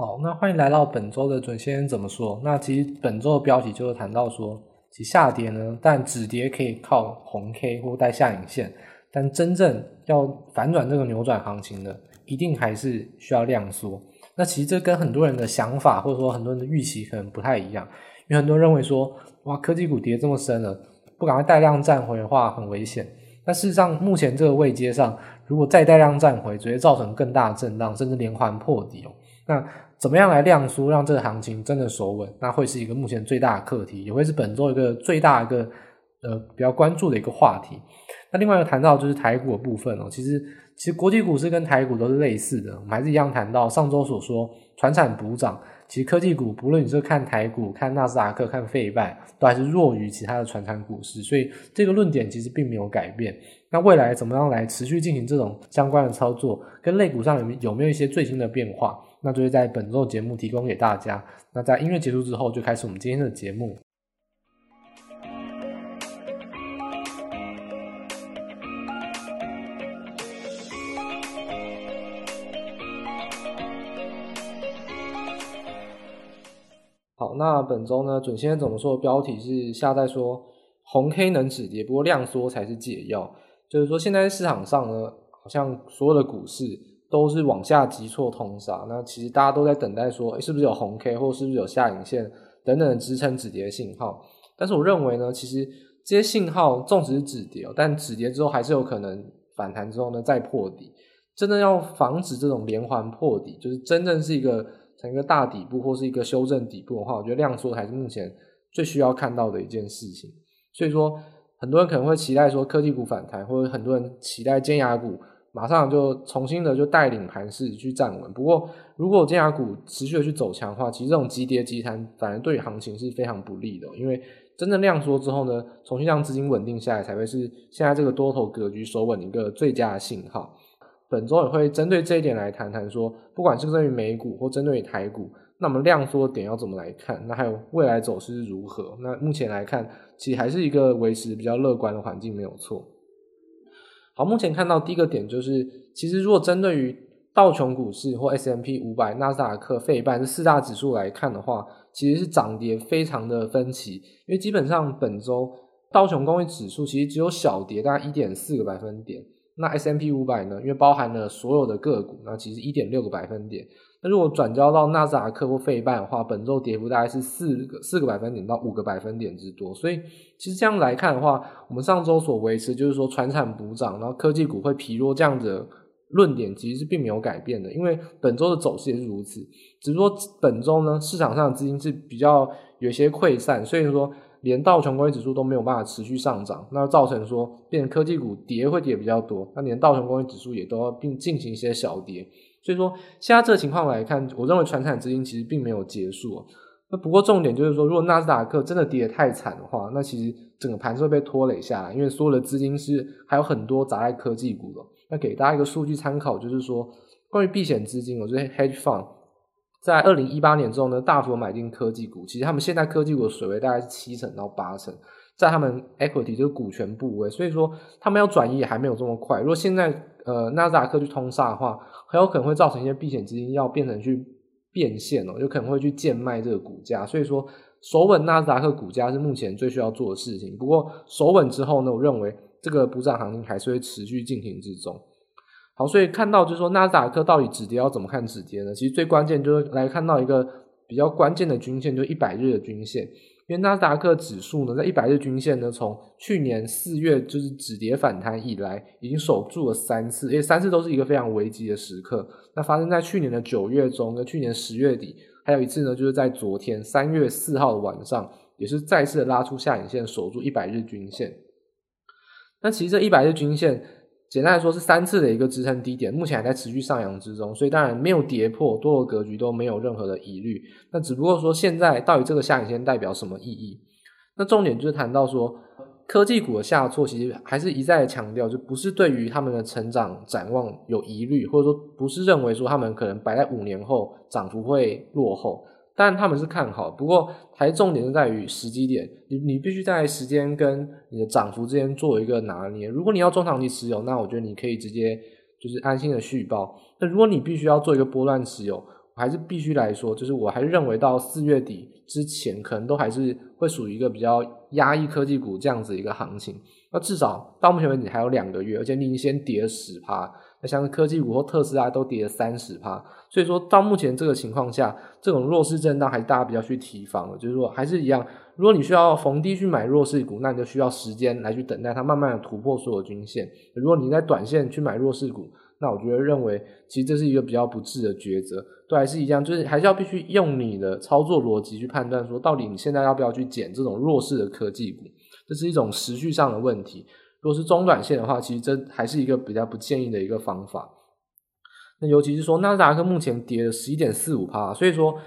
好，那欢迎来到本周的准先生怎么说。那其实本周的标题就是谈到说，其下跌呢，但止跌可以靠红 K 或带下影线，但真正要反转这个扭转行情的，一定还是需要量缩。那其实这跟很多人的想法或者说很多人的预期可能不太一样，因为很多人认为说，哇，科技股跌这么深了，不赶快带量站回的话很危险。但事实上，目前这个位阶上，如果再带量站回，直接造成更大震荡，甚至连环破底哦。那怎么样来量缩，让这个行情真的守稳？那会是一个目前最大的课题，也会是本周一个最大一个呃比较关注的一个话题。那另外一个谈到就是台股的部分哦，其实其实国际股市跟台股都是类似的，我们还是一样谈到上周所说，传产补涨，其实科技股不论你是看台股、看纳斯达克、看费半，都还是弱于其他的传产股市，所以这个论点其实并没有改变。那未来怎么样来持续进行这种相关的操作，跟类股上有没有一些最新的变化？那就会在本周节目提供给大家。那在音乐结束之后，就开始我们今天的节目。好，那本周呢，准先生怎么说标题是下在说红 K 能止跌，不过量缩才是解药。就是说，现在市场上呢，好像所有的股市。都是往下急挫通杀，那其实大家都在等待说，诶，是不是有红 K，或是不是有下影线等等的支撑止跌信号？但是我认为呢，其实这些信号纵使是止跌，但止跌之后还是有可能反弹之后呢再破底。真的要防止这种连环破底，就是真正是一个成一个大底部或是一个修正底部的话，我觉得量缩还是目前最需要看到的一件事情。所以说，很多人可能会期待说科技股反弹，或者很多人期待尖牙股。马上就重新的就带领盘势去站稳。不过，如果尖牙股持续的去走强的话，其实这种急跌急弹反而对行情是非常不利的。因为真正量缩之后呢，重新让资金稳定下来，才会是现在这个多头格局守稳一个最佳的信号。本周也会针对这一点来谈谈，说不管是针对美股或针对台股，那么量缩点要怎么来看？那还有未来走势如何？那目前来看，其实还是一个维持比较乐观的环境，没有错。好，目前看到第一个点就是，其实如果针对于道琼股市或 S M P 五百、纳斯达克、费半这四大指数来看的话，其实是涨跌非常的分歧。因为基本上本周道琼工业指数其实只有小跌，大概一点四个百分点。那 S M P 五百呢，因为包含了所有的个股，那其实一点六个百分点。那如果转交到纳斯达克或费半的话，本周跌幅大概是四个四个百分点到五个百分点之多。所以其实这样来看的话，我们上周所维持就是说传产补涨，然后科技股会疲弱这样的论点，其实是并没有改变的。因为本周的走势也是如此，只是说本周呢，市场上的资金是比较有些溃散，所以说连道琼工业指数都没有办法持续上涨，那造成说变成科技股跌会跌比较多，那连道琼工业指数也都要并进行一些小跌。所以说，现在这个情况来看，我认为传产资金其实并没有结束。那不过重点就是说，如果纳斯达克真的跌得太惨的话，那其实整个盘是会被拖累下来，因为所有的资金是还有很多砸在科技股的。那给大家一个数据参考，就是说关于避险资金，我觉得 hedge fund 在二零一八年之后呢，大幅买进科技股，其实他们现在科技股的水位大概是七成到八成，在他们 equity 就是股权部位，所以说他们要转移也还没有这么快。如果现在呃纳斯达克去通杀的话，很有可能会造成一些避险资金要变成去变现哦，有可能会去贱卖这个股价，所以说守稳纳斯达克股价是目前最需要做的事情。不过守稳之后呢，我认为这个补涨行情还是会持续进行之中。好，所以看到就是说纳斯达克到底止跌要怎么看止跌呢？其实最关键就是来看到一个比较关键的均线，就一百日的均线。因为纳斯达克指数呢，在一百日均线呢，从去年四月就是止跌反弹以来，已经守住了三次，而且三次都是一个非常危机的时刻。那发生在去年的九月中跟去年十月底，还有一次呢，就是在昨天三月四号的晚上，也是再次的拉出下影线，守住一百日均线。那其实这一百日均线。简单来说是三次的一个支撑低点，目前还在持续上扬之中，所以当然没有跌破，多头格局都没有任何的疑虑。那只不过说现在到底这个下影线代表什么意义？那重点就是谈到说科技股的下挫，其实还是一再的强调，就不是对于他们的成长展望有疑虑，或者说不是认为说他们可能摆在五年后涨幅会落后。但他们是看好，不过还重点是在于时机点，你你必须在时间跟你的涨幅之间做一个拿捏。如果你要中长期持有，那我觉得你可以直接就是安心的续报。那如果你必须要做一个波段持有，我还是必须来说，就是我还是认为到四月底之前，可能都还是会属于一个比较压抑科技股这样子一个行情。那至少到目前为止还有两个月，而且你已经先跌了十趴，那像科技股或特斯拉都跌了三十趴，所以说到目前这个情况下，这种弱势震荡还是大家比较去提防的，就是说还是一样，如果你需要逢低去买弱势股，那你就需要时间来去等待它慢慢的突破所有均线。如果你在短线去买弱势股，那我觉得认为其实这是一个比较不智的抉择，都还是一样，就是还是要必须用你的操作逻辑去判断，说到底你现在要不要去捡这种弱势的科技股，这是一种时序上的问题。如果是中短线的话，其实这还是一个比较不建议的一个方法。那尤其是说纳斯达克目前跌了十一点四五趴，所以说。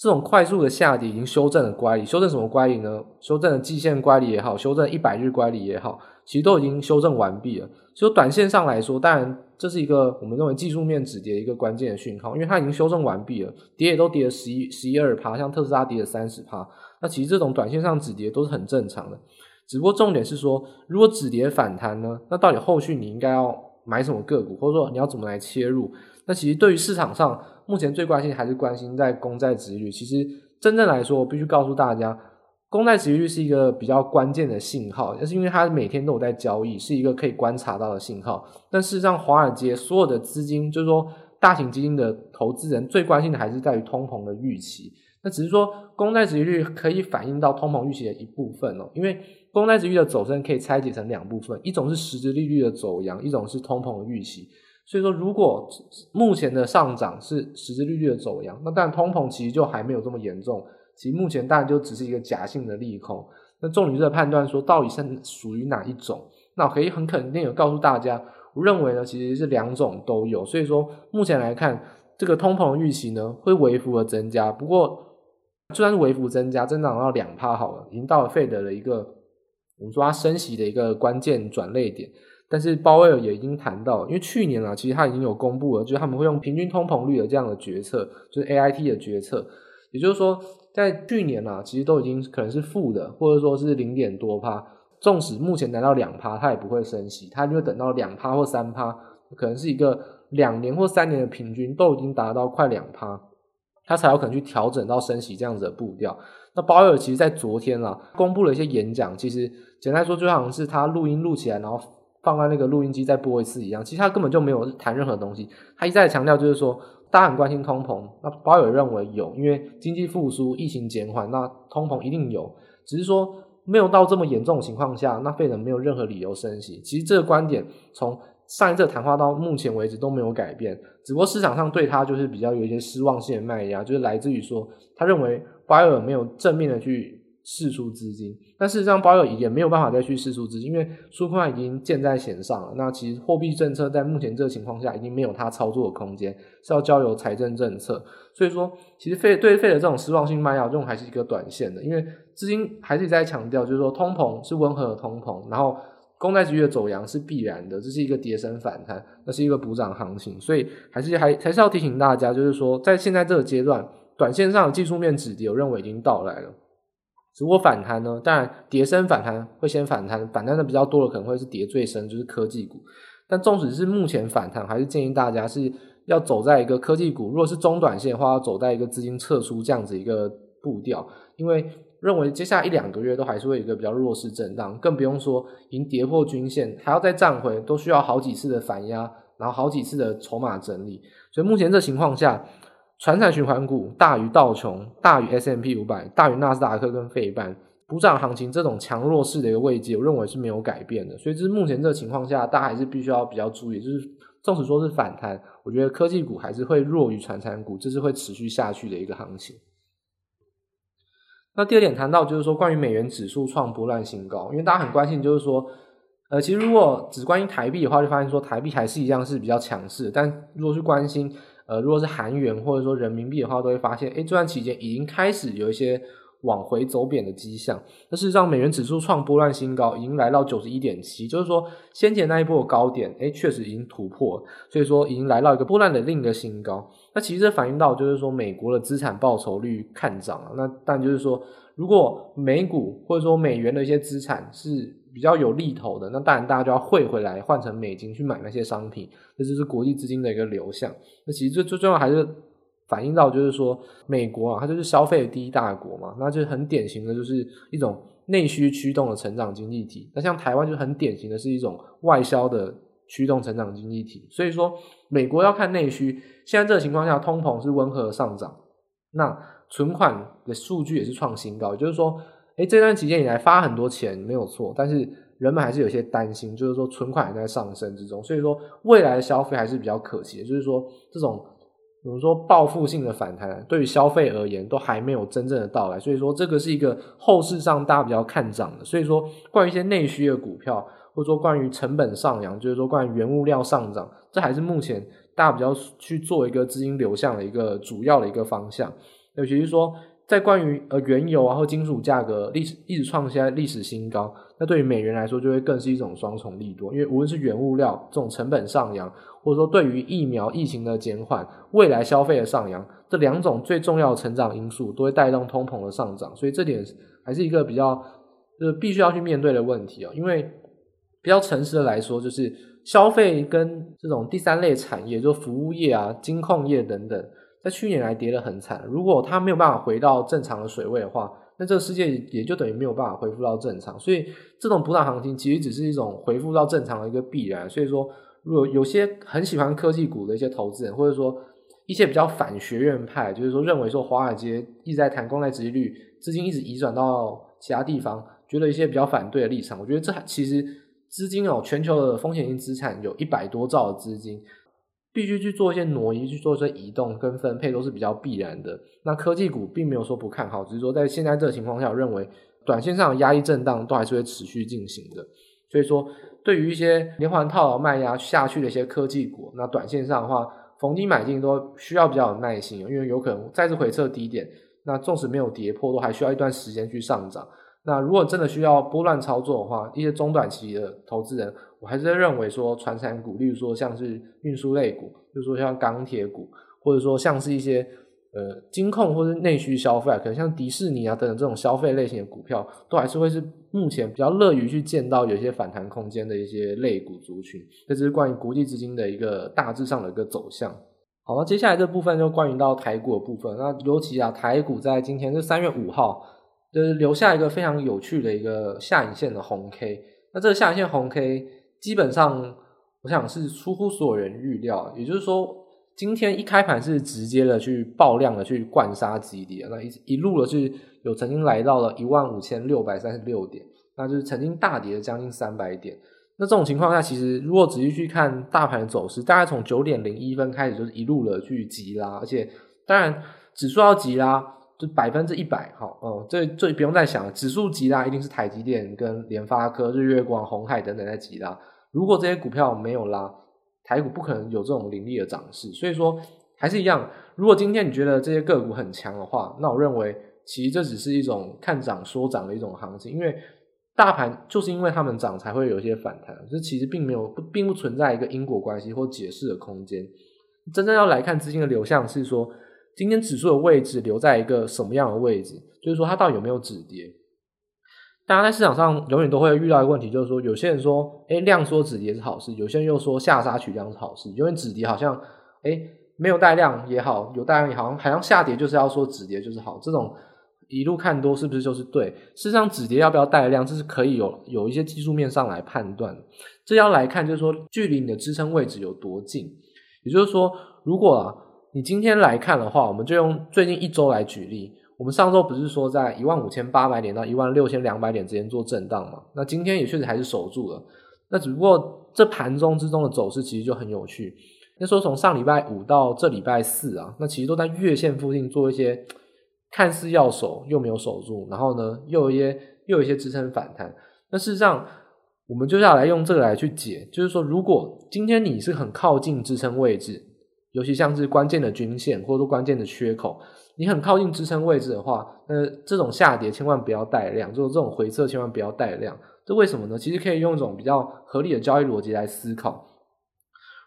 这种快速的下跌已经修正了乖离，修正什么乖离呢？修正了季线乖离也好，修正一百日乖离也好，其实都已经修正完毕了。就短线上来说，当然这是一个我们认为技术面止跌一个关键的讯号，因为它已经修正完毕了，跌也都跌了十一、十一二趴，像特斯拉跌了三十趴，那其实这种短线上止跌都是很正常的。只不过重点是说，如果止跌反弹呢，那到底后续你应该要买什么个股，或者说你要怎么来切入？那其实对于市场上。目前最关心还是关心在公债殖率。其实真正来说，我必须告诉大家，公债殖率是一个比较关键的信号，那是因为它每天都有在交易，是一个可以观察到的信号。但事实上，华尔街所有的资金，就是说大型基金的投资人最关心的还是在于通膨的预期。那只是说，公债殖利率可以反映到通膨预期的一部分哦，因为公债殖利率的走势可以拆解成两部分，一种是实质利率的走扬，一种是通膨的预期。所以说，如果目前的上涨是实质利率的走扬，那但通膨其实就还没有这么严重。其实目前当然就只是一个假性的利空。那重于这个判断说到底是属于哪一种，那我可以很肯定的告诉大家，我认为呢其实是两种都有。所以说目前来看，这个通膨预期呢会微幅的增加。不过就算是微幅增加，增长到两趴好了，已经到了费德的一个我们说它升息的一个关键转捩点。但是鲍威尔也已经谈到，因为去年啊，其实他已经有公布了，就是他们会用平均通膨率的这样的决策，就是 AIT 的决策。也就是说，在去年啊，其实都已经可能是负的，或者说是零点多趴。纵使目前达到两趴，它也不会升息，它就会等到两趴或三趴，可能是一个两年或三年的平均都已经达到快两趴，他才有可能去调整到升息这样子的步调。那鲍威尔其实在昨天啊，公布了一些演讲，其实简单说，就好像是他录音录起来，然后。放在那个录音机再播一次一样，其实他根本就没有谈任何东西。他一再强调就是说，大家很关心通膨，那鲍尔认为有，因为经济复苏、疫情减缓，那通膨一定有。只是说没有到这么严重的情况下，那费人没有任何理由升息。其实这个观点从上一次谈话到目前为止都没有改变，只不过市场上对他就是比较有一些失望性的卖压，就是来自于说他认为鲍尔没有正面的去。释出资金，但事实上，鲍尔也没有办法再去释出资金，因为纾困已经箭在弦上了。那其实货币政策在目前这个情况下，已经没有他操作的空间，是要交由财政政策。所以说，其实费对费的这种失望性卖压，这种还是一个短线的，因为资金还是在强调，就是说通膨是温和的通膨，然后公债殖利率的走阳是必然的，这是一个跌升反弹，那是一个补涨行情。所以还是还还是要提醒大家，就是说在现在这个阶段，短线上的技术面止跌，我认为已经到来了。如果反弹呢？当然，跌深反弹会先反弹，反弹的比较多的可能会是跌最深，就是科技股。但纵使是目前反弹，还是建议大家是要走在一个科技股，如果是中短线的话，要走在一个资金撤出这样子一个步调，因为认为接下来一两个月都还是会有一个比较弱势震荡，更不用说已经跌破均线，还要再站回，都需要好几次的反压，然后好几次的筹码整理。所以目前这情况下。传产循环股大于道琼，大于 S M P 五百，大于纳斯达克跟费半，补涨行情这种强弱势的一个位阶，我认为是没有改变的。所以，这是目前这情况下，大家还是必须要比较注意。就是，纵使说是反弹，我觉得科技股还是会弱于传产股，这是会持续下去的一个行情。那第二点谈到就是说，关于美元指数创波段新高，因为大家很关心，就是说，呃，其实如果只关心台币的话，就发现说台币还是一样是比较强势，但如果去关心。呃，如果是韩元或者说人民币的话，都会发现，诶，这段期间已经开始有一些往回走贬的迹象。那事实上，美元指数创波段新高，已经来到九十一点七，就是说先前那一波的高点，诶，确实已经突破，所以说已经来到一个波段的另一个新高。那其实这反映到就是说，美国的资产报酬率看涨了。那但就是说，如果美股或者说美元的一些资产是比较有利头的，那当然大家就要汇回来换成美金去买那些商品，这就是国际资金的一个流向。那其实最最重要还是反映到就是说，美国啊，它就是消费的第一大国嘛，那就是很典型的就是一种内需驱动的成长经济体。那像台湾就很典型的是一种外销的驱动成长经济体。所以说，美国要看内需，现在这个情况下，通膨是温和的上涨，那存款的数据也是创新高，就是说，诶，这段期间以来发很多钱没有错，但是人们还是有些担心，就是说存款还在上升之中，所以说未来的消费还是比较可期的，就是说这种。比如说报复性的反弹，对于消费而言都还没有真正的到来，所以说这个是一个后市上大家比较看涨的。所以说，关于一些内需的股票，或者说关于成本上扬，就是说关于原物料上涨，这还是目前大家比较去做一个资金流向的一个主要的一个方向。尤其是说，在关于呃原油啊或金属价格历史一直创下历史新高，那对于美元来说就会更是一种双重利多，因为无论是原物料这种成本上扬。或者说，对于疫苗疫情的减缓，未来消费的上扬，这两种最重要的成长因素，都会带动通膨的上涨。所以这点还是一个比较，就是必须要去面对的问题哦。因为比较诚实的来说，就是消费跟这种第三类产业，就服务业啊、金控业等等，在去年来跌得很惨。如果它没有办法回到正常的水位的话，那这个世界也就等于没有办法恢复到正常。所以这种补涨行情其实只是一种恢复到正常的一个必然。所以说。如果有些很喜欢科技股的一些投资人，或者说一些比较反学院派，就是说认为说华尔街一直在谈公债殖利率，资金一直移转到其他地方，觉得一些比较反对的立场。我觉得这其实资金哦，全球的风险性资产有一百多兆的资金，必须去做一些挪移，去做一些移动跟分配，都是比较必然的。那科技股并没有说不看好，只是说在现在这个情况下，认为短线上的压力震荡都还是会持续进行的。所以说。对于一些连环套牢卖压下去的一些科技股，那短线上的话，逢低买进都需要比较有耐心，因为有可能再次回测低点，那纵使没有跌破，都还需要一段时间去上涨。那如果真的需要波段操作的话，一些中短期的投资人，我还是认为说，传产股，例如说像是运输类股，就是说像钢铁股，或者说像是一些。呃，金控或者内需消费，可能像迪士尼啊等等这种消费类型的股票，都还是会是目前比较乐于去见到有一些反弹空间的一些类股族群。这只是关于国际资金的一个大致上的一个走向。好，那接下来这部分就关于到台股的部分。那尤其啊，台股在今天是三月五号，就是留下一个非常有趣的一个下影线的红 K。那这个下影线红 K 基本上，我想是出乎所有人预料，也就是说。今天一开盘是直接的去爆量的去灌杀急跌，那一一路的是有曾经来到了一万五千六百三十六点，那就是曾经大跌了将近三百点。那这种情况下，其实如果仔细去看大盘的走势，大概从九点零一分开始就是一路的去急拉，而且当然指数要急拉就百分之一百，好哦，这这不用再想了，指数急拉一定是台积电跟联发科、日月光、鸿海等等在急拉，如果这些股票没有拉。台股不可能有这种凌厉的涨势，所以说还是一样。如果今天你觉得这些个股很强的话，那我认为其实这只是一种看涨说涨的一种行情，因为大盘就是因为他们涨才会有一些反弹，这其实并没有并不存在一个因果关系或解释的空间。真正要来看资金的流向是说，今天指数的位置留在一个什么样的位置，就是说它到底有没有止跌。大家在市场上永远都会遇到一个问题，就是说，有些人说，诶，量缩止跌是好事；有些人又说下杀取量是好事。因为止跌好像，诶，没有带量也好，有带量也好，好像下跌就是要说止跌就是好。这种一路看多是不是就是对？事实上，止跌要不要带量，这是可以有有一些技术面上来判断。这要来看，就是说，距离你的支撑位置有多近。也就是说，如果啊，你今天来看的话，我们就用最近一周来举例。我们上周不是说在一万五千八百点到一万六千两百点之间做震荡嘛？那今天也确实还是守住了。那只不过这盘中之中的走势其实就很有趣。那说从上礼拜五到这礼拜四啊，那其实都在月线附近做一些看似要守又没有守住，然后呢又有一些又有一些支撑反弹。那事实上，我们就要来用这个来去解，就是说如果今天你是很靠近支撑位置，尤其像是关键的均线或者说关键的缺口。你很靠近支撑位置的话，那这种下跌千万不要带量，就是这种回撤千万不要带量。这为什么呢？其实可以用一种比较合理的交易逻辑来思考。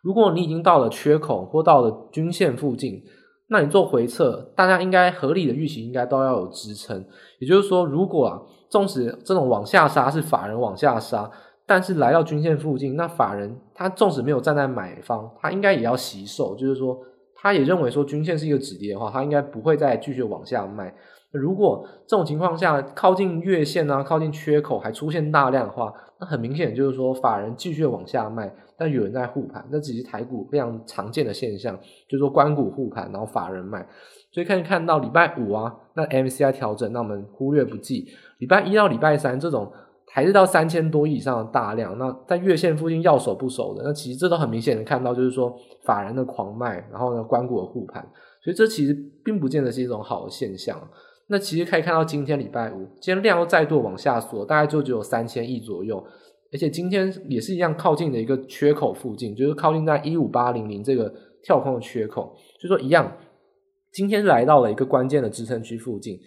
如果你已经到了缺口或到了均线附近，那你做回撤，大家应该合理的预期应该都要有支撑。也就是说，如果啊，纵使这种往下杀是法人往下杀，但是来到均线附近，那法人他纵使没有站在买方，他应该也要惜售，就是说。他也认为说均线是一个止跌的话，他应该不会再继续往下卖。如果这种情况下靠近月线啊，靠近缺口还出现大量的话，那很明显就是说法人继续往下卖，但有人在护盘，那只是台股非常常见的现象，就是说关股护盘，然后法人卖。所以可以看到礼拜五啊，那 MCI 调整，那我们忽略不计。礼拜一到礼拜三这种还是到三千多亿以上的大量，那在月线附近要守不守的，那其实这都很明显的看到，就是说法人的狂卖，然后呢官股的护盘，所以这其实并不见得是一种好的现象。那其实可以看到，今天礼拜五，今天量又再度往下缩，大概就只有三千亿左右，而且今天也是一样靠近的一个缺口附近，就是靠近在一五八零零这个跳空的缺口，就说一样，今天来到了一个关键的支撑区附近，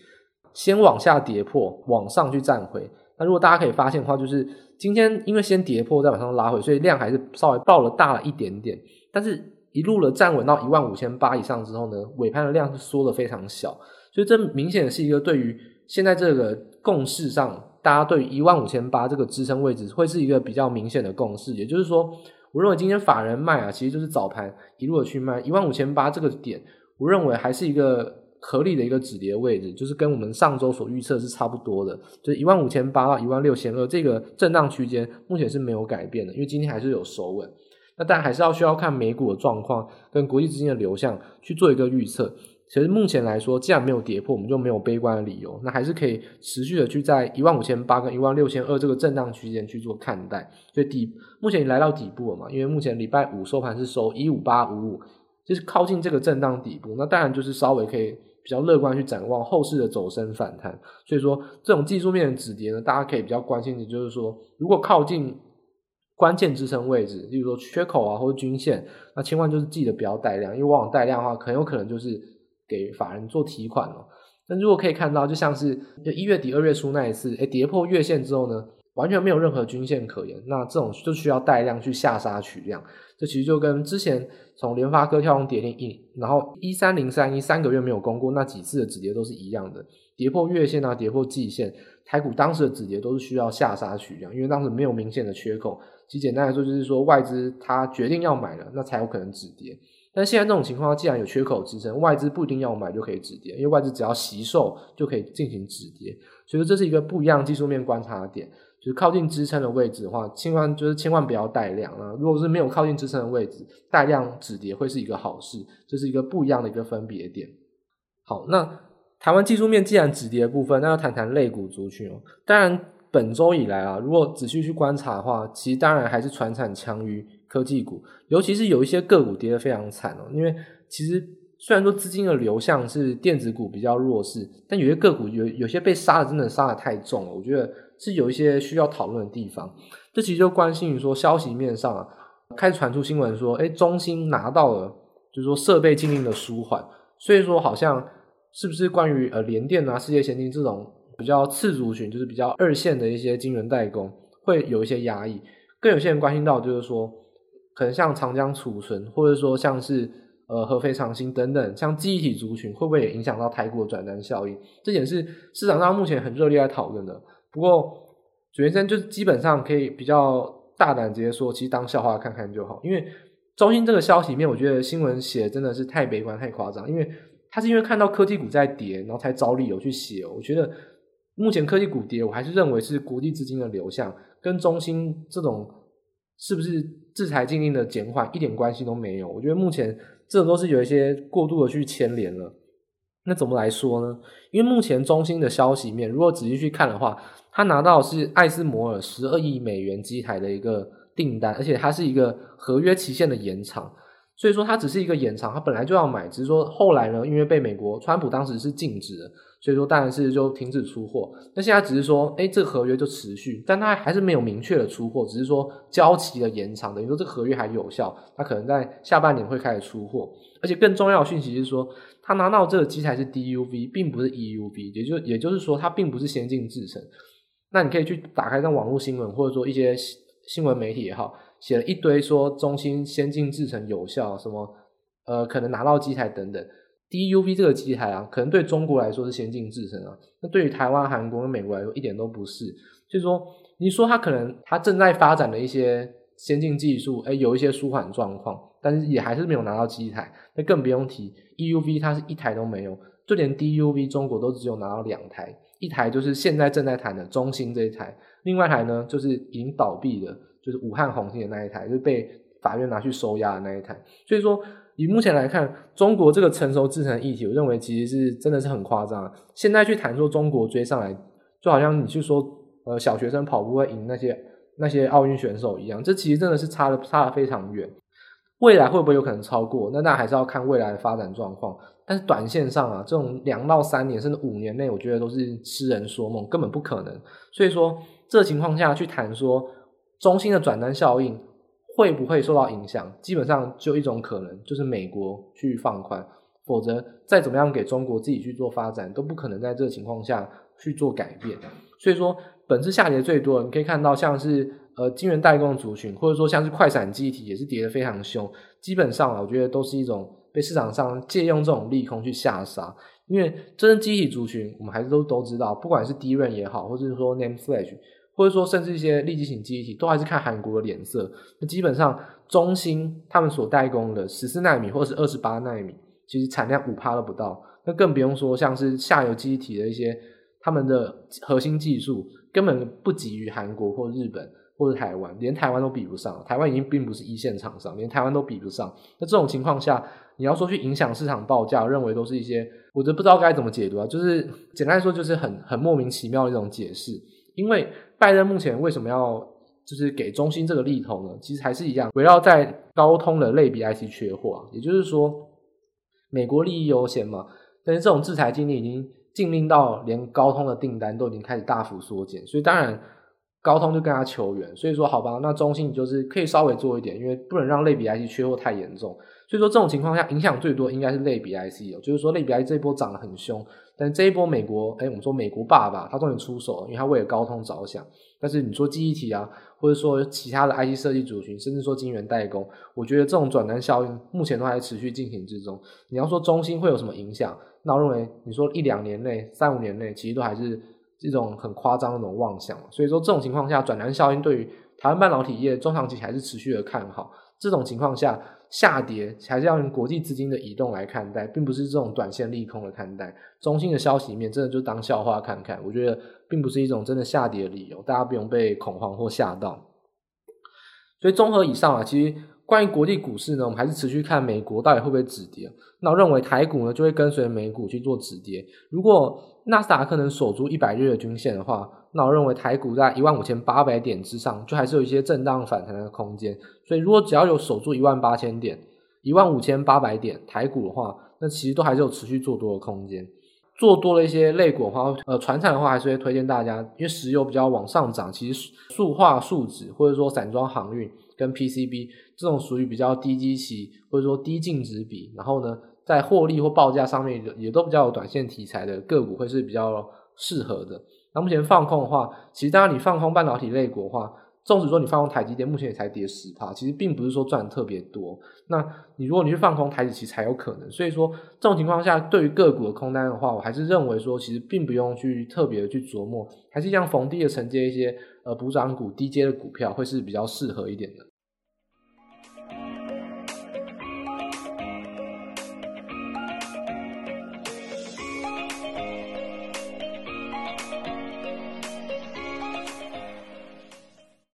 先往下跌破，往上去站回。那如果大家可以发现的话，就是今天因为先跌破再往上拉回，所以量还是稍微爆了大了一点点，但是一路的站稳到一万五千八以上之后呢，尾盘的量是缩的非常小。所以这明显是一个对于现在这个共识上，大家对于一万五千八这个支撑位置会是一个比较明显的共识。也就是说，我认为今天法人卖啊，其实就是早盘一路的去卖一万五千八这个点，我认为还是一个合理的一个止跌位置，就是跟我们上周所预测是差不多的，就是一万五千八到一万六千二这个震荡区间目前是没有改变的，因为今天还是有收稳。那但还是要需要看美股的状况跟国际资金的流向去做一个预测。其实目前来说，既然没有跌破，我们就没有悲观的理由。那还是可以持续的去在一万五千八跟一万六千二这个震荡区间去做看待。所以底目前已来到底部了嘛？因为目前礼拜五收盘是收一五八五五，就是靠近这个震荡底部。那当然就是稍微可以比较乐观去展望后市的走升反弹。所以说这种技术面的止跌呢，大家可以比较关心的就是说，如果靠近关键支撑位置，例如说缺口啊或者均线，那千万就是记得不要带量，因为往往带量的话，很有可能就是。给法人做提款了，但如果可以看到，就像是一月底二月初那一次，诶跌破月线之后呢，完全没有任何均线可言，那这种就需要带量去下杀取量。这其实就跟之前从联发科跳空跌停一，然后一三零三一三个月没有攻过那几次的止跌都是一样的，跌破月线啊，跌破季线，台股当时的止跌都是需要下杀取量，因为当时没有明显的缺口。其实简单来说，就是说外资它决定要买了，那才有可能止跌。但现在这种情况，既然有缺口支撑，外资不一定要买就可以止跌，因为外资只要惜售就可以进行止跌，所以说这是一个不一样技术面观察的点。就是靠近支撑的位置的话，千万就是千万不要带量啊！如果是没有靠近支撑的位置，带量止跌会是一个好事，这是一个不一样的一个分别点。好，那台湾技术面既然止跌的部分，那要谈谈类股族群哦。当然，本周以来啊，如果仔细去观察的话，其实当然还是传产强于。科技股，尤其是有一些个股跌得非常惨哦。因为其实虽然说资金的流向是电子股比较弱势，但有些个股有有些被杀的真的杀得太重了。我觉得是有一些需要讨论的地方。这其实就关心于说消息面上啊，开始传出新闻说，哎，中芯拿到了，就是说设备禁令的舒缓，所以说好像是不是关于呃联电啊、世界先进这种比较次族群，就是比较二线的一些晶圆代工会有一些压抑。更有些人关心到就是说。可能像长江储存，或者说像是呃合肥长兴等等，像记忆体族群，会不会也影响到台股转单效应？这点是市场上目前很热烈在讨论的。不过，主持人就基本上可以比较大胆直接说，其实当笑话看看就好。因为中芯这个消息面，我觉得新闻写真的是太悲观、太夸张。因为他是因为看到科技股在跌，然后才找理由去写。我觉得目前科技股跌，我还是认为是国际资金的流向，跟中芯这种是不是？制裁禁令的减缓一点关系都没有，我觉得目前这都是有一些过度的去牵连了。那怎么来说呢？因为目前中心的消息面，如果仔细去看的话，他拿到是艾斯摩尔十二亿美元机台的一个订单，而且它是一个合约期限的延长，所以说它只是一个延长，它本来就要买，只是说后来呢，因为被美国川普当时是禁止的。所以说，当然是就停止出货。那现在只是说，哎，这个合约就持续，但它还是没有明确的出货，只是说交期的延长，等于说这个合约还有效，他可能在下半年会开始出货。而且更重要的讯息是说，他拿到这个机台是 DUV，并不是 EUV，也就也就是说，它并不是先进制程。那你可以去打开像网络新闻，或者说一些新闻媒体也好，写了一堆说中芯先进制程有效，什么呃可能拿到机台等等。DUV 这个机台啊，可能对中国来说是先进制程啊，那对于台湾、韩国跟美国来说一点都不是。就是说，你说它可能它正在发展的一些先进技术，哎，有一些舒缓状况，但是也还是没有拿到机台。那更不用提 EUV，它是一台都没有，就连 DUV 中国都只有拿到两台，一台就是现在正在谈的中芯这一台，另外一台呢就是已经倒闭的，就是武汉红星的那一台，就是被法院拿去收押的那一台。所以说，以目前来看，中国这个成熟制成的议题，我认为其实是真的是很夸张。现在去谈说中国追上来，就好像你去说呃小学生跑步会赢那些那些奥运选手一样，这其实真的是差的差的非常远。未来会不会有可能超过？那那还是要看未来的发展状况。但是短线上啊，这种两到三年甚至五年内，我觉得都是痴人说梦，根本不可能。所以说，这情况下去谈说中心的转单效应会不会受到影响，基本上就一种可能，就是美国去放宽，否则再怎么样给中国自己去做发展，都不可能在这个情况下去做改变。所以说，本次下跌最多，你可以看到像是。呃，晶圆代工族群，或者说像是快闪记忆体，也是跌得非常凶。基本上啊，我觉得都是一种被市场上借用这种利空去下杀。因为真正记忆体族群，我们还是都都知道，不管是 DRAM 也好，或者是说 NAND Flash，或者说甚至一些立即型记忆体，都还是看韩国的脸色。那基本上，中芯他们所代工的十四奈米或者是二十八奈米，其实产量五趴都不到。那更不用说像是下游记忆体的一些，他们的核心技术根本不及于韩国或日本。或者台湾，连台湾都比不上。台湾已经并不是一线厂商，连台湾都比不上。那这种情况下，你要说去影响市场报价，认为都是一些，我都不知道该怎么解读啊。就是 简单来说，就是很很莫名其妙的一种解释。因为拜登目前为什么要就是给中兴这个利头呢？其实还是一样，围绕在高通的类比 IC 缺货。也就是说，美国利益优先嘛。但是这种制裁禁令已经禁令到连高通的订单都已经开始大幅缩减，所以当然。高通就跟他求援，所以说好吧，那中芯就是可以稍微做一点，因为不能让类比 IC 缺货太严重。所以说这种情况下，影响最多应该是类比 IC 哦，就是说类比 IC 这波涨得很凶，但这一波美国，哎、我们说美国爸爸他终于出手了，因为他为了高通着想。但是你说记忆体啊，或者说其他的 IC 设计族群，甚至说晶圆代工，我觉得这种转单效应目前都还持续进行之中。你要说中芯会有什么影响？那我认为你说一两年内、三五年内，其实都还是。这种很夸张的那种妄想，所以说这种情况下，转单效应对于台湾半导体业中长期还是持续的看好。这种情况下下跌，还是要用国际资金的移动来看待，并不是这种短线利空的看待。中性的消息面真的就当笑话看看，我觉得并不是一种真的下跌的理由，大家不用被恐慌或吓到。所以综合以上啊，其实。关于国际股市呢，我们还是持续看美国到底会不会止跌。那我认为台股呢就会跟随美股去做止跌。如果纳斯达克能守住一百日的均线的话，那我认为台股在一万五千八百点之上，就还是有一些震荡反弹的空间。所以如果只要有守住一万八千点、一万五千八百点台股的话，那其实都还是有持续做多的空间。做多了一些类股的话，呃，传产的话还是会推荐大家，因为石油比较往上涨，其实塑化、树脂或者说散装航运跟 PCB 这种属于比较低基期或者说低净值比，然后呢，在获利或报价上面也都比较有短线题材的个股会是比较适合的。那目前放空的话，其实当然你放空半导体类股的话。纵使说你放空台积电，目前也才跌十趴，其实并不是说赚特别多。那你如果你去放空台积，其实才有可能。所以说这种情况下，对于个股的空单的话，我还是认为说，其实并不用去特别的去琢磨，还是一样逢低的承接一些呃补涨股、低阶的股票，会是比较适合一点的。